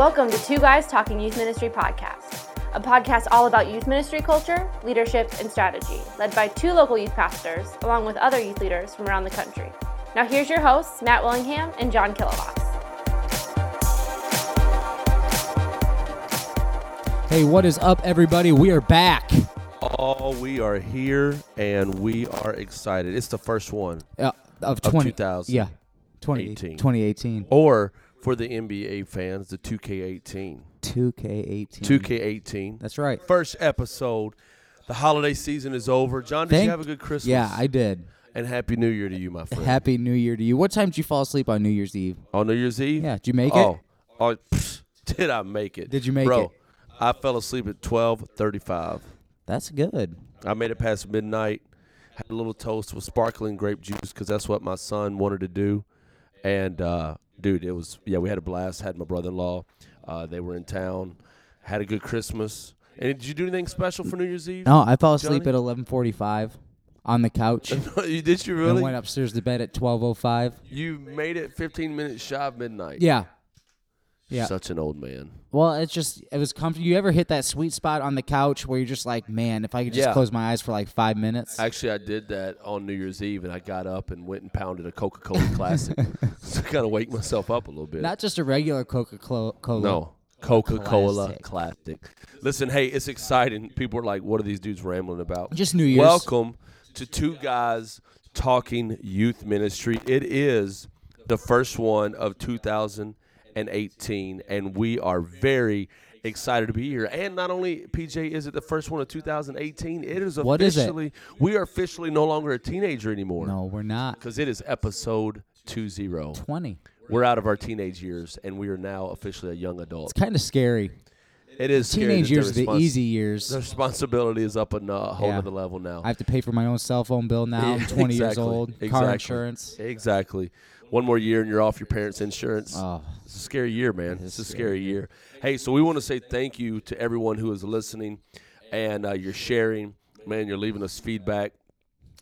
Welcome to Two Guys Talking Youth Ministry podcast, a podcast all about youth ministry culture, leadership, and strategy, led by two local youth pastors, along with other youth leaders from around the country. Now, here's your hosts, Matt Willingham and John Kilovox. Hey, what is up, everybody? We are back. Oh, we are here and we are excited. It's the first one. Uh, of Of 2000. Yeah, 20, 18. 2018. Or for the NBA fans, the 2K18. 2K18. 2K18. That's right. First episode. The holiday season is over. John, did Thank- you have a good Christmas? Yeah, I did. And Happy New Year to you, my friend. Happy New Year to you. What time did you fall asleep on New Year's Eve? On New Year's Eve? Yeah, did you make oh, it? Oh, pfft, did I make it? Did you make it? Bro, it? I fell asleep at 12:35. That's good. I made it past midnight. Had a little toast with sparkling grape juice because that's what my son wanted to do. And uh, dude, it was yeah, we had a blast. Had my brother-in-law. Uh, they were in town. Had a good Christmas. And did you do anything special for New Year's Eve? No, I fell asleep Johnny? at 11:45 on the couch. you did you And really? went upstairs to bed at 12:05. You made it 15 minutes shy of midnight. Yeah. Yeah. Such an old man. Well, it's just it was comfortable. You ever hit that sweet spot on the couch where you're just like, man, if I could just Yeah. close my eyes for like five minutes. Actually, I did that on New Year's Eve, and I got up and went and pounded a Coca-Cola Classic to kind of wake myself up a little bit. Not just a regular Coca-Cola. No. Coca-Cola Classic. Classic. Listen, hey, it's exciting. People are like, what are these dudes rambling about? Just New Year's. Welcome to Two Guys Talking Youth Ministry. It is the first one of 2018, and 18. And we are very excited to be here. And not only, PJ, is it the first one of 2018, it is officially. What is it? we are officially no longer a teenager anymore. No, we're not. Because it is episode 20. 20. We're out of our teenage years, and we are now officially a young adult. It's kind of scary. It is Teenage years are the easy years. The responsibility is up a uh, whole Yeah. other level now. I have to pay for my own cell phone bill now. I'm Yeah, 20 years exactly, old. Car exactly. insurance. Exactly. One more year and you're off your parents' insurance. Oh, It's a scary year, man. It's a scary year. Hey, so we want to say thank you to everyone who is listening and uh, you're sharing. Man, you're leaving us feedback.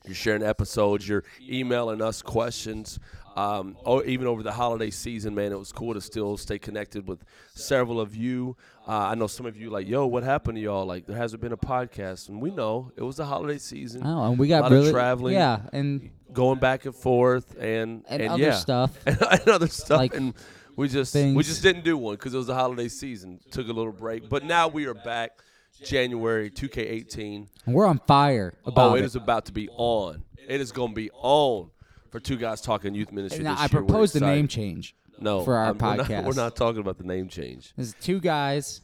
You're sharing episodes. You're emailing us questions. Um, oh, even over the holiday season, man, it was cool to still stay connected with several of you. Uh, I know some of you like, yo, what happened to y'all? Like, there hasn't been a podcast, and we know it was the holiday season, oh, and we got a lot really of traveling, Yeah, and going back and forth, and and, and other yeah, stuff. and, other stuff, Like and we just we just didn't do one because it was the holiday season. Took a little break, but now we are back. January 2K18. We're on fire about Oh, it. it is about to be on. It is going to be on for two guys talking youth ministry. now, this I year. We're proposed the excited. name change. no for our I'm- we're not- podcast. We're not, talking about the name change, This is two guys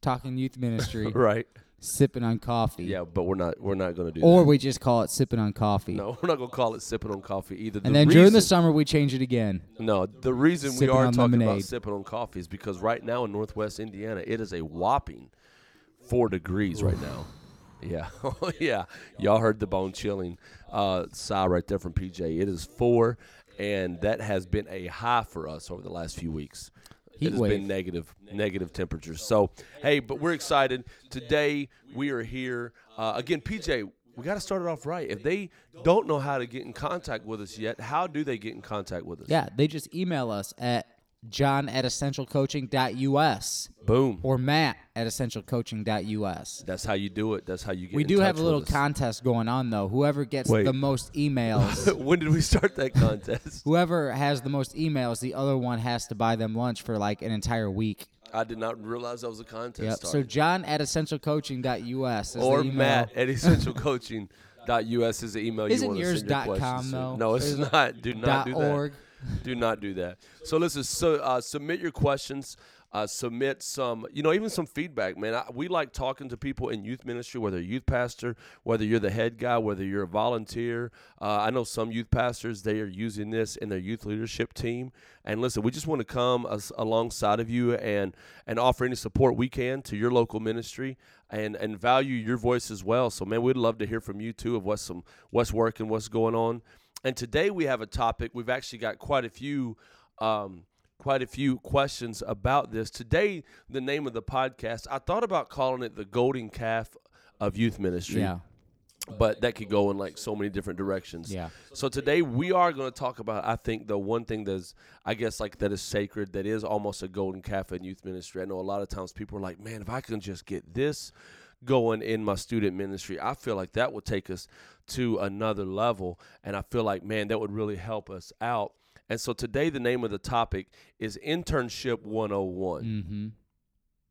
talking youth ministry, right? sipping on coffee. Yeah, but we're not. We're not going to do that. Or that. we just call it sipping on coffee. no, we're not going to call it sipping on coffee either. And The then during the reason- summer we change it again. No, the reason we Sipping are on talking about lemonade. sipping on coffee is because right now in Northwest Indiana, it is a whopping four degrees right now. Yeah, Oh, yeah. Y'all heard the bone chilling uh, sigh right there from PJ. It is four, and that has been a high for us over the last few weeks. Heat it has wave. been negative, negative temperatures. So, hey, but we're excited. Today we are here uh, again. PJ, we got to start it off right. If they don't know how to get in contact with us yet, how do they get in contact with us? Yeah, they just email us at john at essentialcoaching.us Boom. or matt at essentialcoaching.us. That's how you do it. That's how you get. We do have a little contest going on though. Whoever gets Wait. the most emails, when did we start that contest? whoever has the most emails, the other one has to buy them lunch for like an entire week. I did not realize that was a contest. Yep. So. John at essentialcoaching.us is or the email. Matt at essentialcoaching.us is the email Isn't want to yours send your dot questions com, though? No, it's Is- not. Do not dot do that. org. Do not do that. So listen. So uh, submit your questions. Uh, submit some, you know, even some feedback, man. I, we like talking to people in youth ministry, whether youth pastor, whether you're the head guy, whether you're a volunteer. Uh, I know some youth pastors they are using this in their youth leadership team. And listen, we just want to come as, alongside of you and and offer any support we can to your local ministry and and value your voice as well. So, man, we'd love to hear from you too of what's some what's working, what's going on. And today we have a topic. We've actually got quite a few. Um, quite a few questions about this. Today, the name of the podcast, I thought about calling it the golden calf of youth ministry. Yeah. but that could go in like so many different directions. Yeah. So today we are going to talk about I think the one thing that's I guess like that is sacred that is almost a golden calf in youth ministry. I know a lot of times people are like, "Man, if I can just get this going in my student ministry, I feel like that would take us to another level and I feel like man, that would really help us out." And so today the name of the topic is internship 101. Mm-hmm.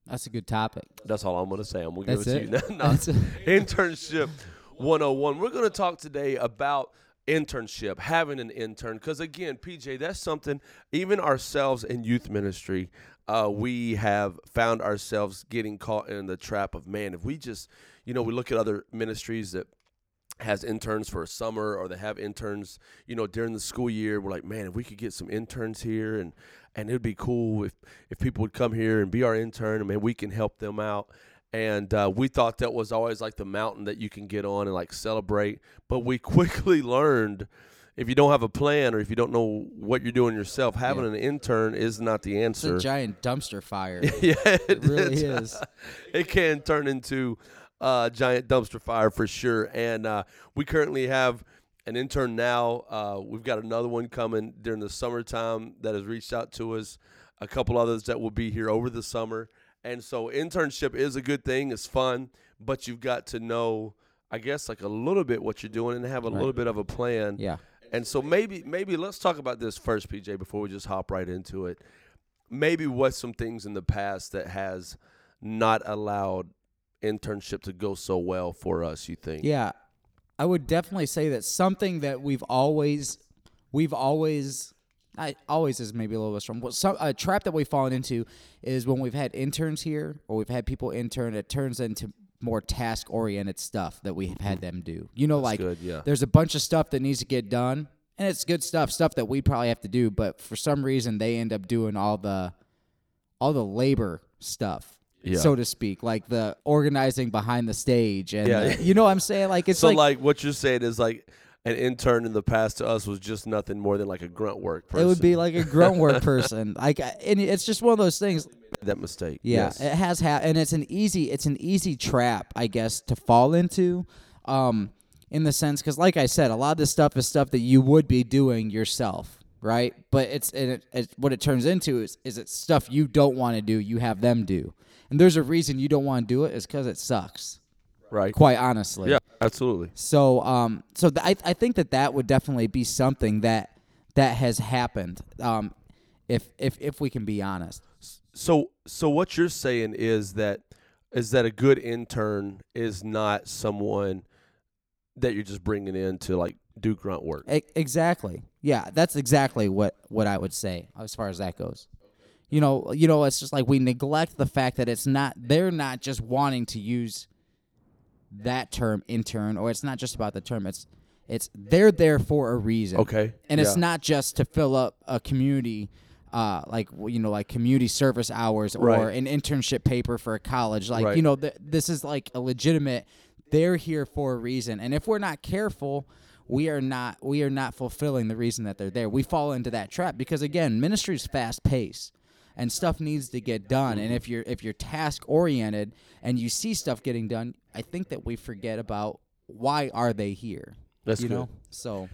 That's a good topic. That's all I'm going to say. I'm going to give That's it, to you. No, it. internship 101. We're going to talk today about internship, having an intern. Because again, PJ, that's something, even ourselves in youth ministry, uh, we have found ourselves getting caught in the trap of, man, if we just, you know, we look at other ministries that has interns for a summer or they have interns you know during the school year we're like man if we could get some interns here and and it'd be cool if if people would come here and be our intern and man we can help them out. And uh, we thought that was always like the mountain that you can get on and like celebrate. But we quickly learned if you don't have a plan or if you don't know what you're doing yourself having Yeah. an intern is not the answer. It's a giant dumpster fire. yeah, It really is. It can turn into a giant dumpster fire for sure. And uh, we currently have an intern now. Uh, we've got another one coming during the summertime that has reached out to us. A couple others that will be here over the summer. And so internship is a good thing. It's fun, but you've got to know, I guess, like a little bit what you're doing and have a Right. little bit of a plan. Yeah. And so maybe maybe let's talk about this first, PJ, before we just hop right into it. Maybe what some things in the past that has not allowed internship to go so well for us, you think? Yeah, I would definitely say that something that we've always, we've always, I always is maybe a little bit strong. But some a trap that we've fallen into is when we've had interns here or we've had people intern, it turns into more task oriented stuff that we've had mm-hmm. them do. You know, like good, yeah. there's a bunch of stuff that needs to get done, and it's good stuff, stuff that we probably have to do, but for some reason they end up doing all the, all the labor stuff. Yeah. So to speak, like the organizing behind the stage, and Yeah. the- you know what I'm saying? Like it's so like, like, what you're saying is like an intern in the past to us was just nothing more than like a grunt work person. It would be like a grunt work person. Like, and it's just one of those things. that mistake. Yeah, Yes. it has ha- and it's an easy, it's an easy trap, I guess, to fall into. Um, in the sense, because like I said, a lot of this stuff is stuff that you would be doing yourself, right? But it's and it, it, what it turns into is is it's stuff you don't want to do, you have them do, and there's a reason you don't want to do it is because it sucks. Right. Quite honestly. Yeah, absolutely. So, um, so th- I I think that that would definitely be something that that has happened. Um, if if if we can be honest. So so what you're saying is that is that a good intern is not someone that you're just bringing in to like do grunt work. E- exactly. Yeah, that's exactly what what I would say as far as that goes. You know, you know, it's just like we neglect the fact that it's not they're not just wanting to use that term intern or it's not just about the term. It's it's they're there for a reason. Okay. and it's not just to fill up a community uh like you know like community service hours or Right. an internship paper for a college like Right. you know th- this is like a legitimate they're here for a reason and if we're not careful we are not we are not fulfilling the reason that they're there we fall into that trap because again ministry is fast paced and stuff needs to get done and if you're if you're task oriented and you see stuff getting done i think that we forget about why are they here That's you good. know so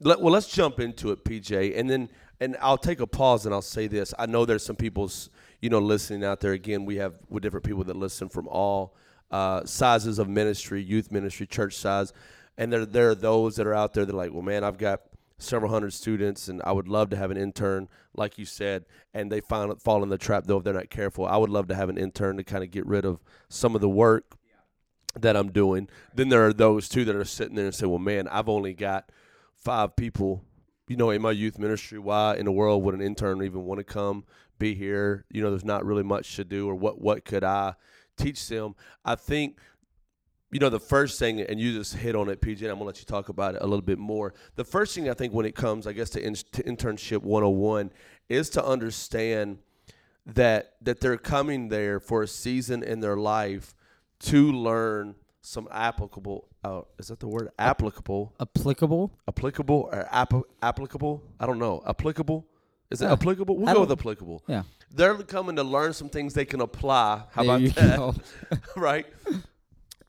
Let, well, let's jump into it, PJ, and then and I'll take a pause and I'll say this. I know there's some people's you know listening out there. Again, we have with different people that listen from all uh, sizes of ministry, youth ministry, church size, and there there are those that are out there that are like, well, man, I've got several hundred students, and I would love to have an intern, like you said, and they find fall in the trap though if they're not careful. I would love to have an intern to kind of get rid of some of the work that I'm doing. Then there are those too that are sitting there and say, well, man, I've only got five people, you know, in my youth ministry. Why in the world would an intern even want to come be here? You know, there's not really much to do, or what what could I teach them? I think, you know, the first thing, and you just hit on it, PJ. And I'm gonna let you talk about it a little bit more. The first thing I think when it comes, I guess, to, in, to internship 101 is to understand that that they're coming there for a season in their life to learn some applicable uh, is that the word applicable applicable applicable or app- applicable i don't know applicable is it Yeah. applicable we'll go with applicable yeah they're coming to learn some things they can apply how There about that right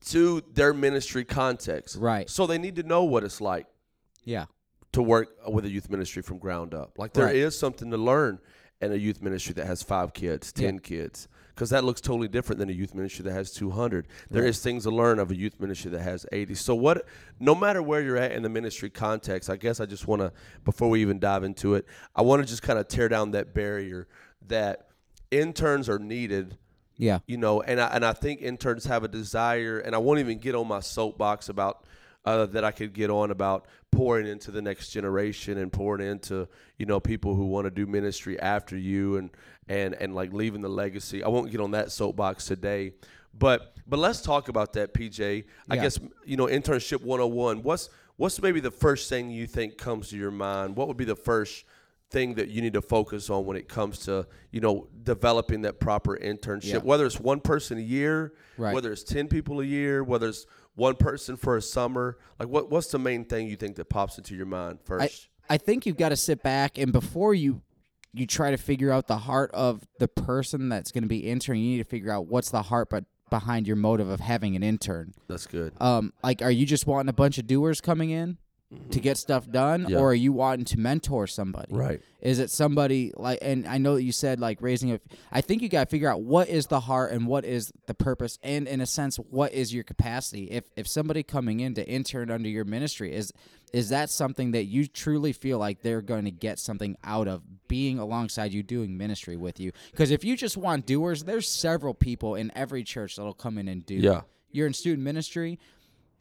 to their ministry context. Right. So they need to know what it's like Yeah. to work with a youth ministry from ground up. Like there is Right. something to learn in a youth ministry that has five kids, ten Yeah. kids, because that looks totally different than a youth ministry that has two hundred. There is things to learn of a youth ministry that has eighty. So what? No matter where you're at in the ministry context, I guess I just want to before we even dive into it, I want to just kind of tear down that barrier that interns are needed Yeah. you know and I, and I think interns have a desire and i won't even get on my soapbox about uh, that i could get on about pouring into the next generation and pouring into you know people who want to do ministry after you and and and like leaving the legacy. I won't get on that soapbox today but but let's talk about that pj i guess you know internship 101 what's what's maybe the first thing you think comes to your mind? What would be the first thing that you need to focus on when it comes to you know developing that proper internship? Yeah. whether it's one person a year Right. whether it's 10 people a year whether it's one person for a summer like what what's the main thing you think that pops into your mind first I think you've got to sit back and before you you try to figure out the heart of the person that's going to be entering. you need to figure out what's the heart but behind your motive of having an intern. that's good Um, like, are you just wanting a bunch of doers coming in to get stuff done. Yeah. or are you wanting to mentor somebody? right Is it somebody like? And I know that you said like raising a. I think you got to figure out what is the heart and what is the purpose, and in a sense, what is your capacity. If if somebody coming in to intern under your ministry is is that something that you truly feel like they're going to get something out of being alongside you doing ministry with you? Because if you just want doers, there's several people in every church that'll come in and do. Yeah. You're in student ministry.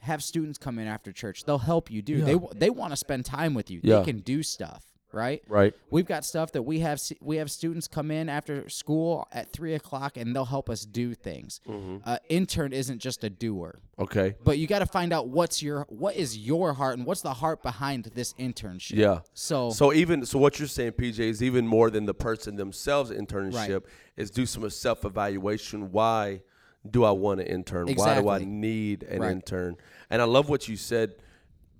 Have students come in after church. They'll help you do. They they want to spend time with you. Yeah. They can do stuff, right? right We've got stuff that we have. We have students come in after school at three o'clock, and they'll help us do things. Mm-hmm. Uh, intern isn't just a doer, okay but you got to find out what's your what is your heart and what's the heart behind this internship. yeah So, so even so what you're saying pj is even more than the person themselves internship is do some self-evaluation why do i want an intern why do i need an Right. intern and i love what you said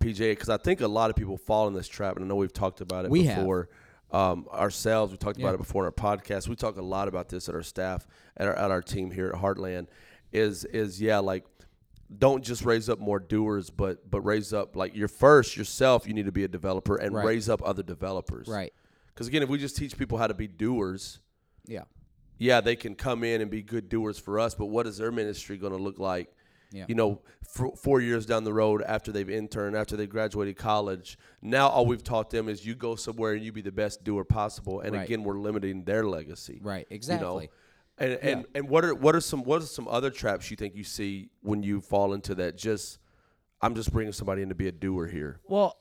pj because i think a lot of people fall in this trap and i know we've talked about it We before um, ourselves we talked Yeah. about it before in our podcast we talk a lot about this at our staff at our, at our team here at heartland is is yeah like don't just raise up more doers, but but raise up like your first yourself. You need to be a developer and Right. raise up other developers. right, Because again, if we just teach people how to be doers, yeah, yeah, they can come in and be good doers for us. But what is their ministry going to look like? Yeah. You know, four years down the road after they've interned, after they graduated college, now all we've taught them is you go somewhere and you be the best doer possible. And Right. again, we're limiting their legacy. right, You know? exactly. And and, and what are what are some what are some other traps you think you see when you fall into that? Just I'm just bringing somebody in to be a doer here. Well,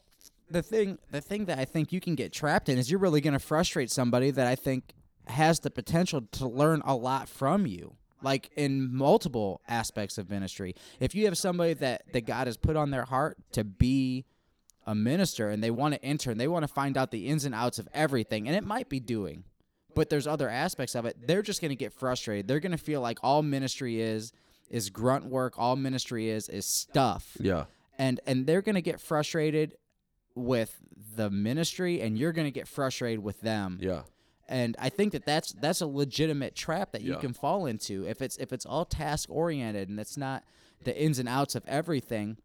the thing the thing that I think you can get trapped in is you're really going to frustrate somebody that I think has the potential to learn a lot from you. Like in multiple aspects of ministry. If you have somebody that that God has put on their heart to be a minister and they want to enter and they want to find out the ins and outs of everything, and it might be doing, but there's other aspects of it. They're just going to get frustrated. They're going to feel like all ministry is is grunt work. All ministry is is stuff Yeah. and and they're going to get frustrated with the ministry and you're going to get frustrated with them Yeah. And i think that that's that's a legitimate trap that you Yeah. can fall into if it's if it's all task oriented and it's not the ins and outs of everything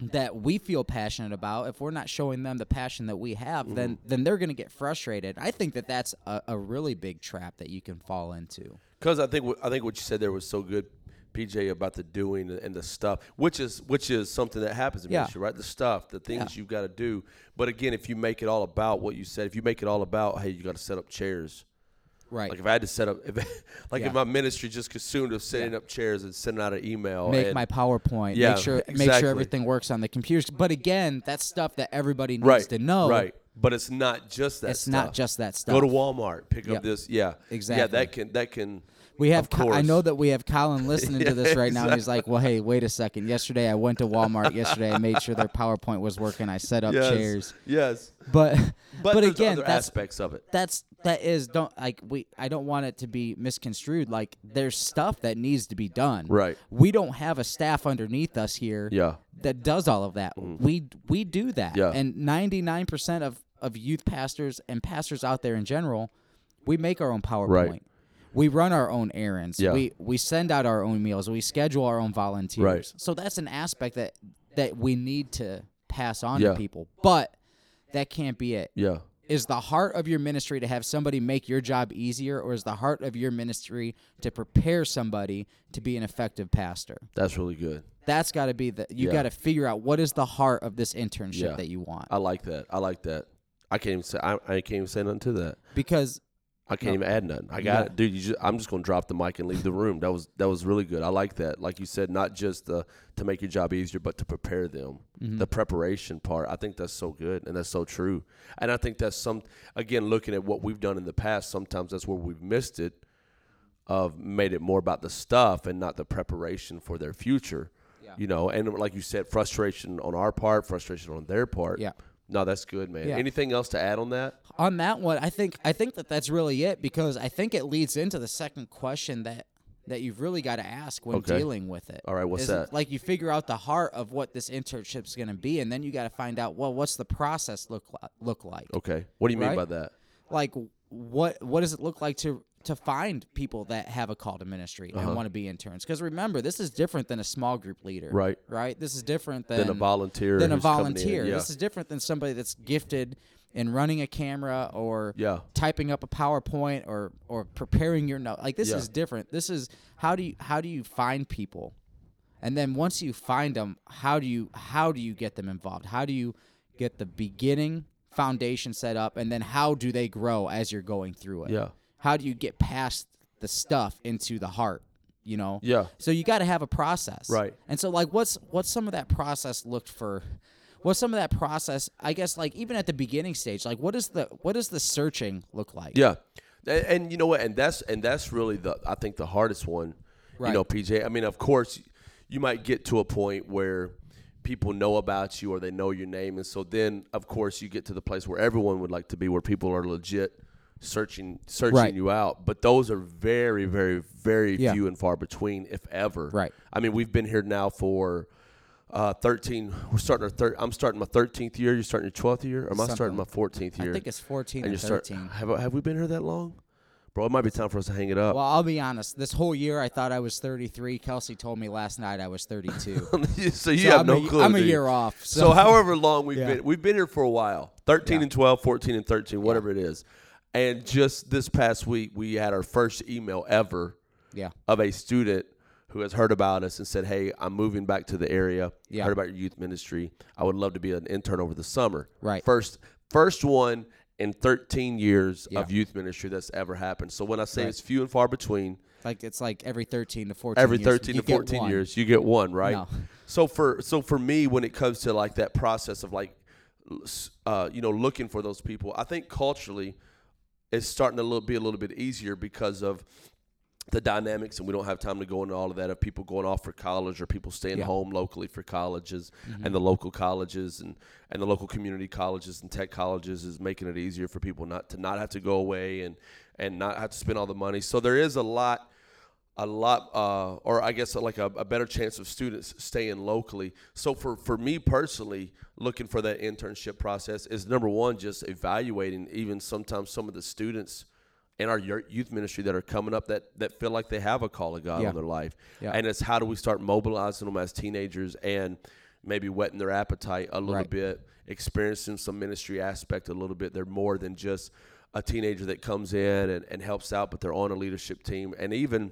that we feel passionate about if we're not showing them the passion that we have then Mm-hmm. then they're going to get frustrated i think that that's a, a really big trap that you can fall into Because I think I think what you said there was so good, PJ, about the doing and the stuff, which is which is something that happens in Yeah. ministry, right? The stuff, the things Yeah. you've got to do. But again, if you make it all about what you said, if you make it all about, hey, you got to set up chairs. right Like if I had to set up, if like Yeah. if my ministry just consumed of setting up chairs and sending out an email, make and, my PowerPoint. Yeah, make sure make sure everything works on the computers. But again, that's stuff that everybody needs right to know. right. But it's not just that. It's stuff. not just that stuff. Go to Walmart, pick Yep. up this. Yeah, Exactly. Yeah, that can that can. We have. Co- I know that we have Colin listening Yeah, to this right now. And he's like, "Well, hey, wait a second. Yesterday I went to Walmart. Yesterday I made sure their PowerPoint was working. I set up Yes, chairs. Yes, But but, but, again, other that's aspects of it. that's that is don't like we I don't want it to be misconstrued like there's stuff that needs to be done. Right. We don't have a staff underneath us here Yeah. that does all of that. Mm. We we do that. Yeah. And 99% of of youth pastors and pastors out there in general, we make our own PowerPoint. Right. We run our own errands. Yeah. We we send out our own meals. We schedule our own volunteers. Right. So that's an aspect that that we need to pass on Yeah. to people. But that can't be it. Yeah. Is the heart of your ministry to have somebody make your job easier, or is the heart of your ministry to prepare somebody to be an effective pastor? That's really good. That's got to be the. You Yeah. got to figure out what is the heart of this internship that you want, I like that. I like that. I can't even say I, I can't even say nothing to that. because I can't No. even add nothing. I got Yeah. it, dude. You just, I'm just gonna drop the mic and leave the room. That was that was really good. I like that. Like you said, not just uh, to make your job easier, but to prepare them. Mm-hmm. The preparation part. I think that's so good and that's so true. And I think that's some again looking at what we've done in the past. Sometimes that's where we've missed it. Of made it more about the stuff and not the preparation for their future. Yeah. You know, and like you said, frustration on our part, frustration on their part. Yeah. No, that's good, man. Yeah. Anything else to add on that? on that one, I think I think that that's really it because I think it leads into the second question that that you've really got to ask when Okay. dealing with it. All right, what's Is that? Like you figure out the heart of what this internship is going to be, and then you got to find out well, what's the process look look like? Okay. What do you mean by that? Like what what does it look like to to find people that have a call to ministry Uh-huh. and want to be interns? Because remember, this is different than a small group leader, Right. Right. This is different than Than a volunteer. than a who's coming in. volunteer. Yeah. This is different than somebody that's gifted in running a camera or Yeah. typing up a PowerPoint or or preparing your note. Like this Yeah. is different. This is how do you how do you find people, and then once you find them, how do you how do you get them involved? How do you get the beginning foundation set up, and then how do they grow as you're going through it? Yeah. How do you get past the stuff into the heart? You know. Yeah. So you got to have a process, Right. And so, like, what's what's some of that process looked for? What's some of that process? I guess, like, even at the beginning stage, like, what is the what does the searching look like? Yeah. And, and you know what? And that's and that's really the I think the hardest one. Right. You know, PJ. I mean, of course, you might get to a point where people know about you or they know your name, and so then of course you get to the place where everyone would like to be, where people are legit searching searching Right. you out. But those are very, very, very Yeah. few and far between, if ever. Right. I mean, we've been here now for. Uh, thirteen. We're starting our third. I'm starting my thirteenth year. You're starting your twelfth year, or am I starting my fourteenth year? I think it's fourteen and or you start. thirteen. Have have we been here that long, bro? It might be time for us to hang it up. Well, I'll be honest. This whole year, I thought I was 33. Kelsey told me last night I was 32. so you So have I'm no a, clue. I'm a year off. So, So, however long we've Yeah. been, we've been here for a while. 13 Yeah. and 12, 14 and 13, whatever it is. And just this past week, we had our first email ever yeah, of a student who has heard about us and said, "Hey, I'm moving back to the area. Yeah. Heard about your youth ministry. I would love to be an intern over the summer." Right. First, first one in 13 years Yeah. of youth ministry that's ever happened. So when I say Right. it's few and far between, like it's like every 13 to 14. every years, 13 you to get 14 one. years you get one right No. so for so for me when it comes to like that process of like uh, you know looking for those people i think culturally it's starting to little, be a little bit easier because of the dynamics and we don't have time to go into all of that of people going off for college or people staying Yeah. home locally for colleges Mm-hmm. and the local colleges and, and the local community colleges and tech colleges is making it easier for people not to not have to go away and and not have to spend all the money so there is a lot a lot, uh, or I guess like a, a better chance of students staying locally. So for for me personally, looking for that internship process is number one, just evaluating even sometimes some of the students in our youth ministry that are coming up that that feel like they have a call of God Yeah. on their life, Yeah. and it's how do we start mobilizing them as teenagers and maybe whetting their appetite a little Right. bit, experiencing some ministry aspect a little bit. They're more than just a teenager that comes in and, and helps out, but they're on a leadership team, and even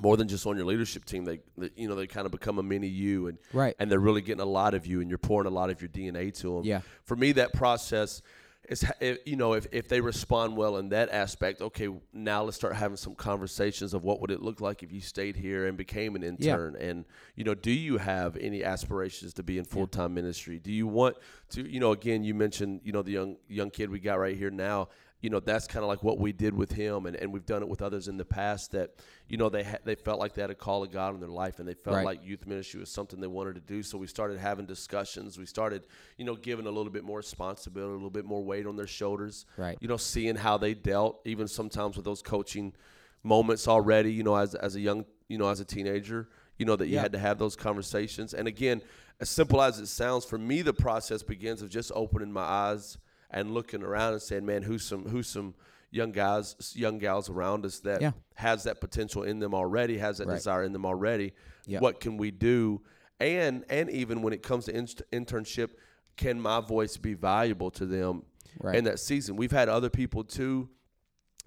more than just on your leadership team. They, they you know, they kind of become a mini you, and Right. and they're really getting a lot of you, and you're pouring a lot of your DNA to them. Yeah. For me, that process is, you know, if if they respond well in that aspect, okay, now let's start having some conversations of what would it look like if you stayed here and became an Yeah. intern, and you know, do you have any aspirations to be in full time ministry? Do you want to, you know, again, you mentioned, you know, the young young kid we got right here now you know that's kind of like what we did with him and, and we've done it with others in the past that you know they ha- they felt like they had a call of God in their life and they felt Right. like youth ministry was something they wanted to do so we started having discussions we started you know giving a little bit more responsibility a little bit more weight on their shoulders Right. you know seeing how they dealt even sometimes with those coaching moments already you know as as a young you know as a teenager you know that you Yeah. had to have those conversations and again as simple as it sounds for me the process begins of just opening my eyes and looking around and saying man who's some who's some young guys, young gals around us that Yeah. has that potential in them already, has that Right. desire in them already. Yep. What can we do? And and even when it comes to inst- internship, can my voice be valuable to them Right. in that season? We've had other people too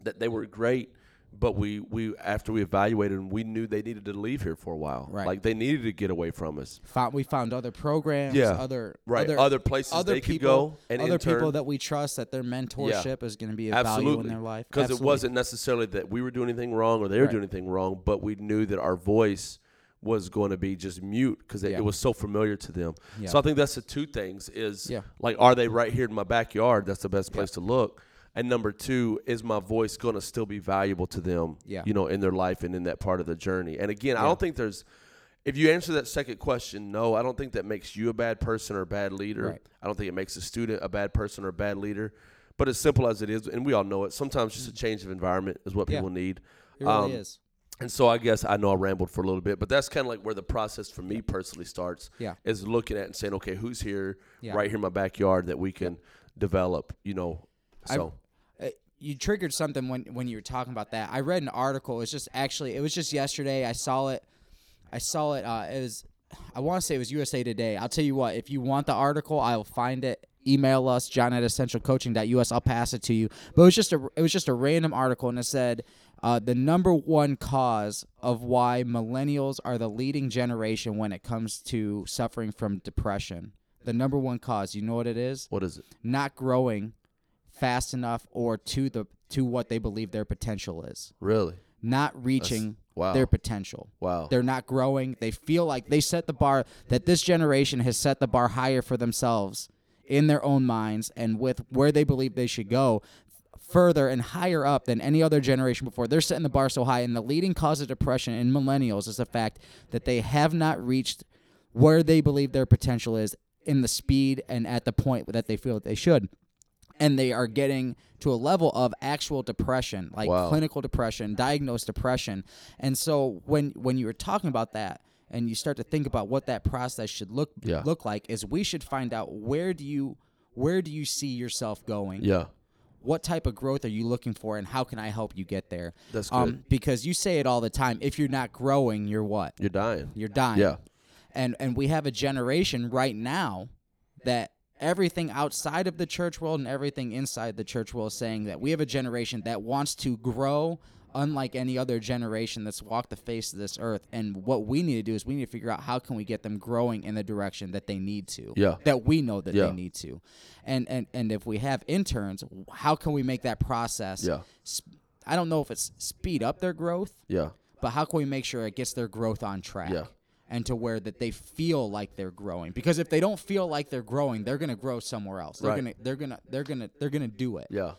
that they were great, but we we after we evaluated them, we knew they needed to leave here for a while. Right. Like they needed to get away from us. found, we found other programs, Yeah. other Right. other, Other places other they could people, go and other intern. people that we trust that their mentorship is going to be a value Absolutely. in their life. Because it wasn't necessarily that we were doing anything wrong or they were Right. doing anything wrong, but we knew that our voice was going to be just mute because it, Yeah. it was so familiar to them. Yeah. So I think that's the two things is Yeah. like, are they right here in my backyard? That's the best place to look. And number two, is my voice going to still be valuable to them, Yeah. you know, in their life and in that part of the journey? And again, I don't think there's, if you answer that second question, no, I don't think that makes you a bad person or a bad leader. Right. I don't think it makes a student a bad person or a bad leader. But as simple as it is, and we all know it, sometimes just a change of environment is what Yeah. people need. It really Um, is. And so I guess I know I rambled for a little bit, but that's kind of like where the process for me personally starts. Yeah. Is looking at and saying, okay, who's here, Yeah. right here in my backyard that we can develop, you know. I- So Uh, you triggered something when when you were talking about that. I read an article. It was just actually it was just yesterday. I saw it. I saw it. Uh, it was I want to say it was USA Today. I'll tell you what. If you want the article, I'll find it. Email us John at essentialcoaching.us. I'll pass it to you. But it was just a it was just a random article, and it said uh, the number one cause of why millennials are the leading generation when it comes to suffering from depression. The number one cause. You know what it is? what is it? not growing fast enough or to the to what they believe their potential is. Really? Not reaching wow. their potential. Wow. They're not growing. They feel like they set the bar that this generation has set the bar higher for themselves in their own minds and with where they believe they should go further and higher up than any other generation before. They're setting the bar so high and the leading cause of depression in millennials is the fact that they have not reached where they believe their potential is in the speed and at the point that they feel that they should and they are getting to a level of actual depression, like Wow. clinical depression, diagnosed depression. And so when when you were talking about that and you start to think about what that process should look Yeah. look like is we should find out where do you where do you see yourself going? Yeah. What type of growth are you looking for and how can I help you get there? That's Um good. because you say it all the time, if you're not growing, you're what? You're dying. You're dying. Yeah. And and we have a generation right now that everything outside of the church world and everything inside the church world is saying that we have a generation that wants to grow unlike any other generation that's walked the face of this earth and what we need to do is we need to figure out how can we get them growing in the direction that they need to Yeah. that we know that Yeah. they need to and and and if we have interns how can we make that process Yeah. sp- i don't know if it's speed up their growth Yeah. but how can we make sure it gets their growth on track Yeah. And to where that they feel like they're growing because if they don't feel like they're growing they're going to grow somewhere else they're Right. going to they're to they're to they're to do it Yeah.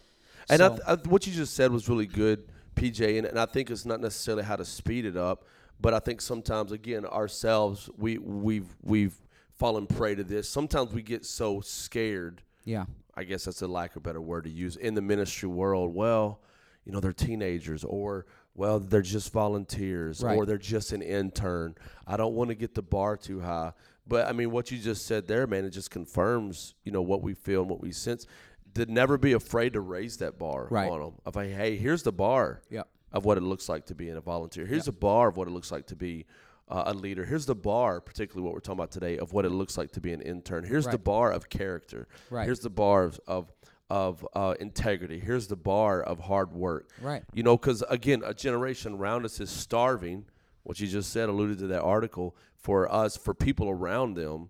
And I th- I, what you just said was really good, PJ. And, and I think it's not necessarily how to speed it up, but I think sometimes, again, ourselves, we we've we've fallen prey to this. Sometimes we get so scared. yeah I guess that's a lack of a better word to use in the ministry world. Well, you know, they're teenagers, or well, they're just volunteers, Right. or they're just an intern. I don't want to get the bar too high. But I mean, what you just said there, man, it just confirms, you know, what we feel and what we sense. To never be afraid to raise that bar Right. on them. Of like, hey, here's the bar Yep. of what it looks like to be in a volunteer. Here's a bar of what it looks like to be uh, a leader. Here's the bar, particularly what we're talking about today, of what it looks like to be an intern. Here's the bar of character. Right. Here's the bar of of, of uh, integrity. Here's the bar of hard work. Right. You know, because again, a generation around us is starving. What you just said alluded to that article for us, for people around them,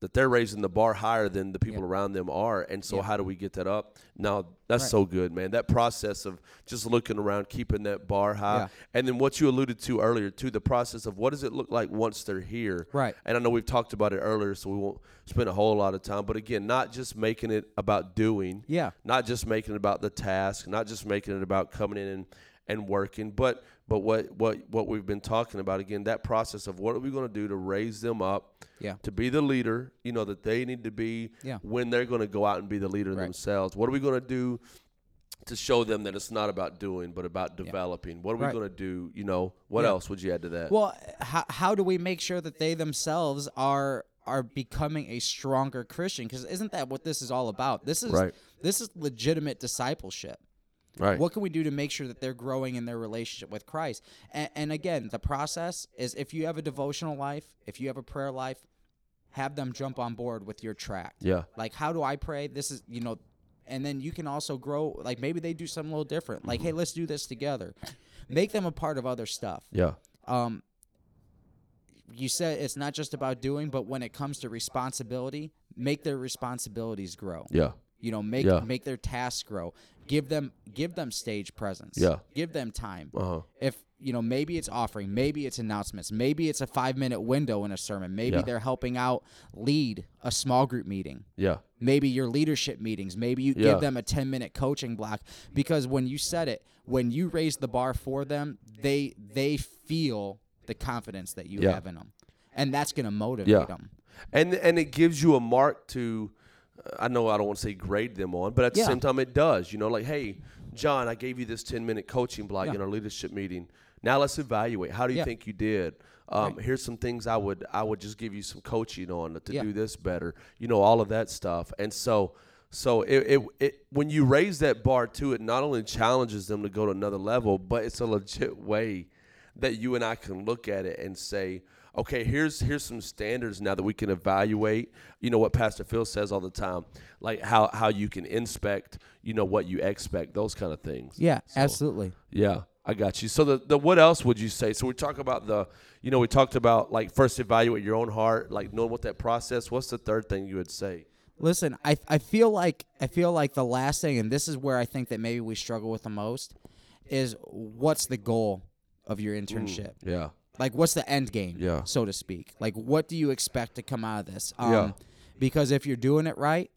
that they're raising the bar higher than the people Yeah. around them are. And so, Yeah. how do we get that up? Now, that's Right. so good, man. That process of just looking around, keeping that bar high, Yeah. and then what you alluded to earlier, too, the process of what does it look like once they're here? Right. And I know we've talked about it earlier, so we won't spend a whole lot of time. But again, not just making it about doing, Yeah. not just making it about the task, not just making it about coming in and, and working, but but what what what we've been talking about again, that process of what are we going to do to raise them up, Yeah. to be the leader, you know, that they need to be Yeah. when they're going to go out and be the leader Right. themselves. What are we going to do to show them that it's not about doing, but about developing? What are we going to do? You know, what Yeah. else would you add to that? Well, how how do we make sure that they themselves are are becoming a stronger Christian? Because isn't that what this is all about? This is Right. this is legitimate discipleship. Right. What can we do to make sure that they're growing in their relationship with Christ? And, and again, the process is if you have a devotional life, if you have a prayer life, have them jump on board with your tract. Yeah. Like, how do I pray? This is, you know, and then you can also grow. Like, maybe they do something a little different. Like, hey, let's do this together. Make them a part of other stuff. Yeah. Um, you said it's not just about doing, but when it comes to responsibility, make their responsibilities grow. Yeah. You know, make Yeah. make their tasks grow. Give them give them stage presence. Yeah. Give them time. Uh huh. If you know, maybe it's offering, maybe it's announcements, maybe it's a five minute window in a sermon, maybe Yeah. they're helping out lead a small group meeting. Yeah. Maybe your leadership meetings, maybe you Yeah. give them a 10 minute coaching block because when you said it, when you raise the bar for them, they they feel the confidence that you have in them. And that's going to motivate Yeah. them. and and it gives you a mark to i know i don't want to say grade them on but at the Yeah. same time it does you know like hey john i gave you this 10 minute coaching block Yeah. in our leadership meeting now let's evaluate how do you Yeah. think you did um, here's some things i would i would just give you some coaching on to do this better you know all of that stuff and so so it, it, it when you raise that bar to it not only challenges them to go to another level but it's a legit way that you and I can look at it and say, okay, here's here's some standards now that we can evaluate. You know what Pastor Phil says all the time, like how how you can inspect, you know what you expect, those kind of things. Yeah, So, absolutely. Yeah, I got you. So the, the what else would you say? So we talk about the, you know, we talked about like first evaluate your own heart, like knowing what that process. What's the third thing you would say? Listen, I I feel like I feel like the last thing, and this is where I think that maybe we struggle with the most, is what's the goal of your mm, internship? Yeah, Like, what's the end game, Yeah. so to speak? Like, what do you expect to come out of this? Um, Yeah. Because if you're doing it right,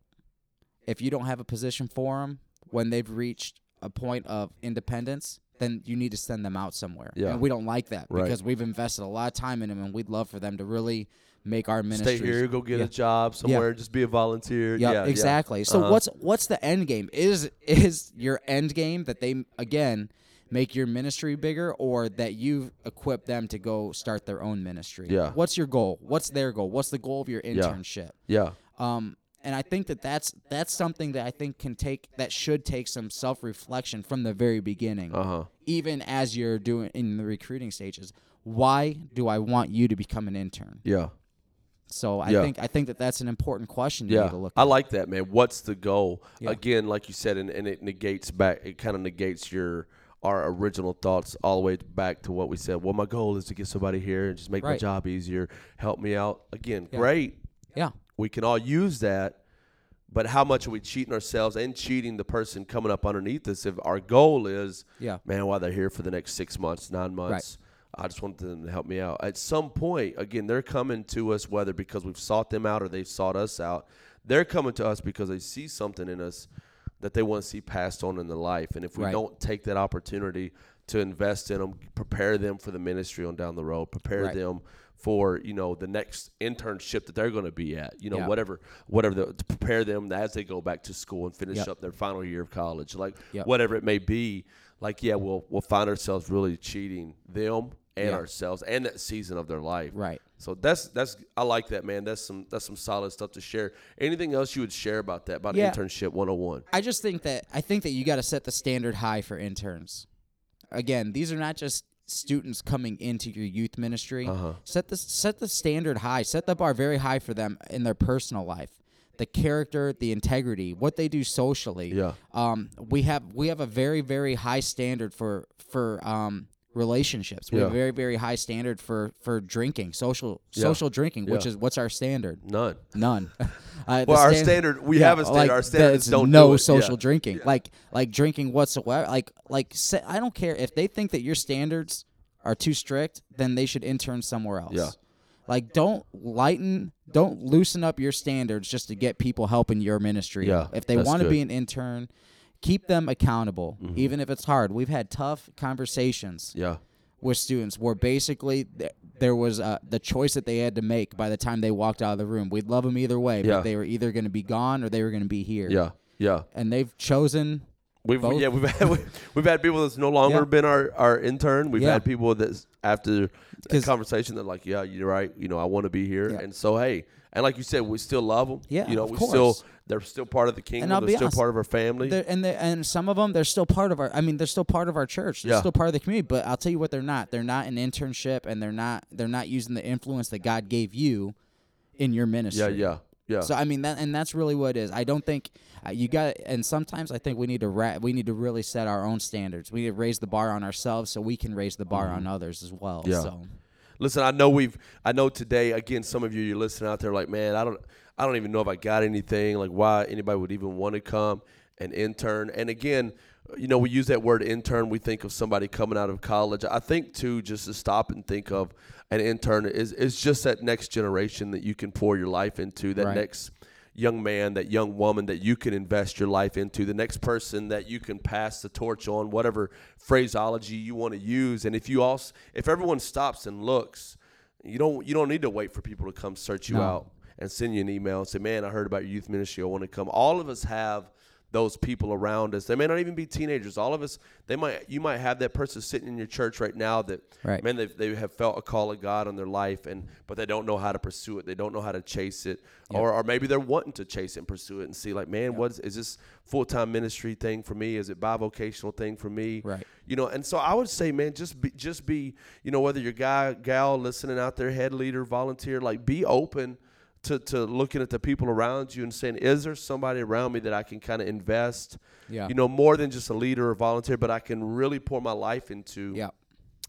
if you don't have a position for them when they've reached a point of independence, then you need to send them out somewhere. Yeah. And we don't like that Right. because we've invested a lot of time in them, and we'd love for them to really make our ministry. stay here, go get Yeah. a job somewhere, just be a volunteer. Yeah, yeah, exactly. So Uh-huh. what's what's the end game? Is is your end game that they again make your ministry bigger or that you equip them to go start their own ministry? Yeah. What's your goal? What's their goal? What's the goal of your internship? Yeah, yeah. Um and I think that that's that's something that I think can take that should take some self-reflection from the very beginning. uh huh. Even as you're doing in the recruiting stages. Why do I want you to become an intern? Yeah. So I Yeah. think I think that that's an important question Yeah, need to look I like that, man. What's the goal? Yeah. Again, like you said, and, and it negates back. It kind of negates your our original thoughts all the way back to what we said. Well, my goal is to get somebody here and just make my job easier, help me out. Again, Yeah. great. yeah. We can all use that, but how much are we cheating ourselves and cheating the person coming up underneath us? If our goal is, Yeah. man, while they're here for the next six months, nine months. I just want them to help me out. At some point, again, they're coming to us whether because we've sought them out or they've sought us out. They're coming to us because they see something in us that they want to see passed on in their life. And if we Right. don't take that opportunity to invest in them, prepare them for the ministry on down the road, prepare Right. them for you know the next internship that they're going to be at, you know Yeah. whatever whatever the, to prepare them as they go back to school and finish Yep. up their final year of college, like Yep. whatever it may be. Like yeah, we'll we'll find ourselves really cheating them and Yeah. ourselves and that season of their life. Right. So that's that's I like that man. That's some that's some solid stuff to share. Anything else you would share about that about Yeah. internship 101? I just think that I think that you got to set the standard high for interns. Again, these are not just students coming into your youth ministry. Uh-huh. Set the set the standard high. Set the bar very high for them in their personal life. The character, the integrity, what they do socially. Yeah. Um, we have we have a very very high standard for for um relationships. We have a Yeah. very very high standard for for drinking, social Yeah. social drinking, which Yeah. is what's our standard? None. None. uh, the Well, our stan- standard we have a standard. our standard there's is don't no do social Yeah. drinking, like like drinking whatsoever. Like like I don't care if they think that your standards are too strict, then they should intern somewhere else. Yeah. Like don't lighten, don't loosen up your standards just to get people helping your ministry. Yeah. If they that's want to be an intern, keep them accountable, Mm-hmm. even if it's hard. We've had tough conversations Yeah. with students where basically th- there was uh, the choice that they had to make by the time they walked out of the room. We'd love them either way, Yeah. but they were either going to be gone or they were going to be here. Yeah. Yeah. And they've chosen. We've Both? yeah we've had we've had people that's no longer Yeah. been our, our intern. We've Yeah. had people that after the 'Cause- conversation they're like, yeah, you're right. You know, I want to be here. Yeah. And so hey, And like you said, we still love them. Yeah, you know, we course. still they're still part of the kingdom. And I'll They're be still honest, part of our family. They're, and they and some of them they're still part of our. I mean, they're still part of our church. They're Yeah. still part of the community. But I'll tell you what, they're not. They're not an internship, and they're not. They're not using the influence that God gave you in your ministry. Yeah, yeah, yeah. So I mean that, and that's really what it is. I don't think uh, you got. And sometimes I think we need to ra- we need to really set our own standards. We need to raise the bar on ourselves so we can raise the bar on others as well. Mm-hmm. Yeah. So Listen, I know we've I know today again some of you you're listening out there like, man, I don't I don't even know if I got anything, like why anybody would even want to come and intern. And again, you know, we use that word intern, we think of somebody coming out of college. I think too just to stop and think of an intern is is just that next generation that you can pour your life into, that Right. next young man, that young woman that you can invest your life into, the next person that you can pass the torch on, whatever phraseology you want to use. And if you also, if everyone stops and looks, you don't you don't need to wait for people to come search you No. out and send you an email and say, "Man, I heard about your youth ministry. I want to come." All of us have those people around us. They may not even be teenagers. All of us, they might you might have that person sitting in your church right now that Right. man they they have felt a call of God on their life and but they don't know how to pursue it. They don't know how to chase it. Or or maybe they're wanting to chase it and pursue it and see like, man, what is, is this full-time ministry thing for me? Is it bivocational thing for me? Right. You know, and so I would say, man, just be just be, you know, whether you're guy, gal listening out there, head leader, volunteer, like be open to, to looking at the people around you and saying, is there somebody around me that I can kind of invest, Yeah. you know, more than just a leader or volunteer, but I can really pour my life into yeah.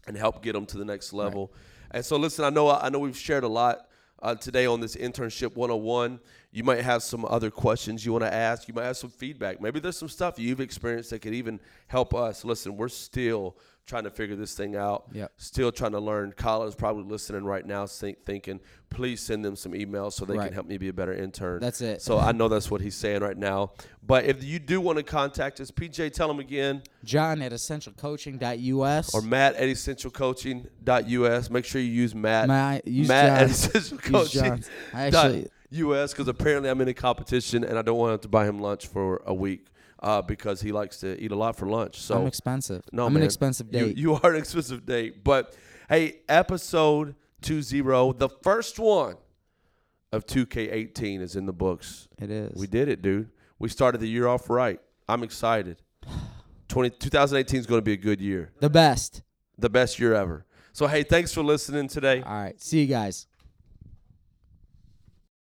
and help get them to the next level. And so, listen, I know I know we've shared a lot uh, today on this internship 101. You might have some other questions you want to ask. You might have some feedback. Maybe there's some stuff you've experienced that could even help us. Listen, we're still trying to figure this thing out. Yeah. Still trying to learn. Colin's probably listening right now, think, thinking, please send them some emails so they Right. can help me be a better intern. That's it. So I know that's what he's saying right now. But if you do want to contact us, PJ, tell them again John at essentialcoaching.us. or Matt at essentialcoaching.us. Make sure you use Matt. Matt- use Matt at John's. Use John's. I actually- essentialcoaching.us because apparently I'm in a competition and I don't want to buy him lunch for a week uh, because he likes to eat a lot for lunch. So I'm expensive. no, I'm man. an expensive You- date. You, are an expensive date. But hey, episode 20, the first one of 2K18 is in the books. it is. We did it, dude. We started the year off right. I'm excited. 20, 2018 is going to be a good year the best. the best year ever. So hey, thanks for listening today. All right. See you guys.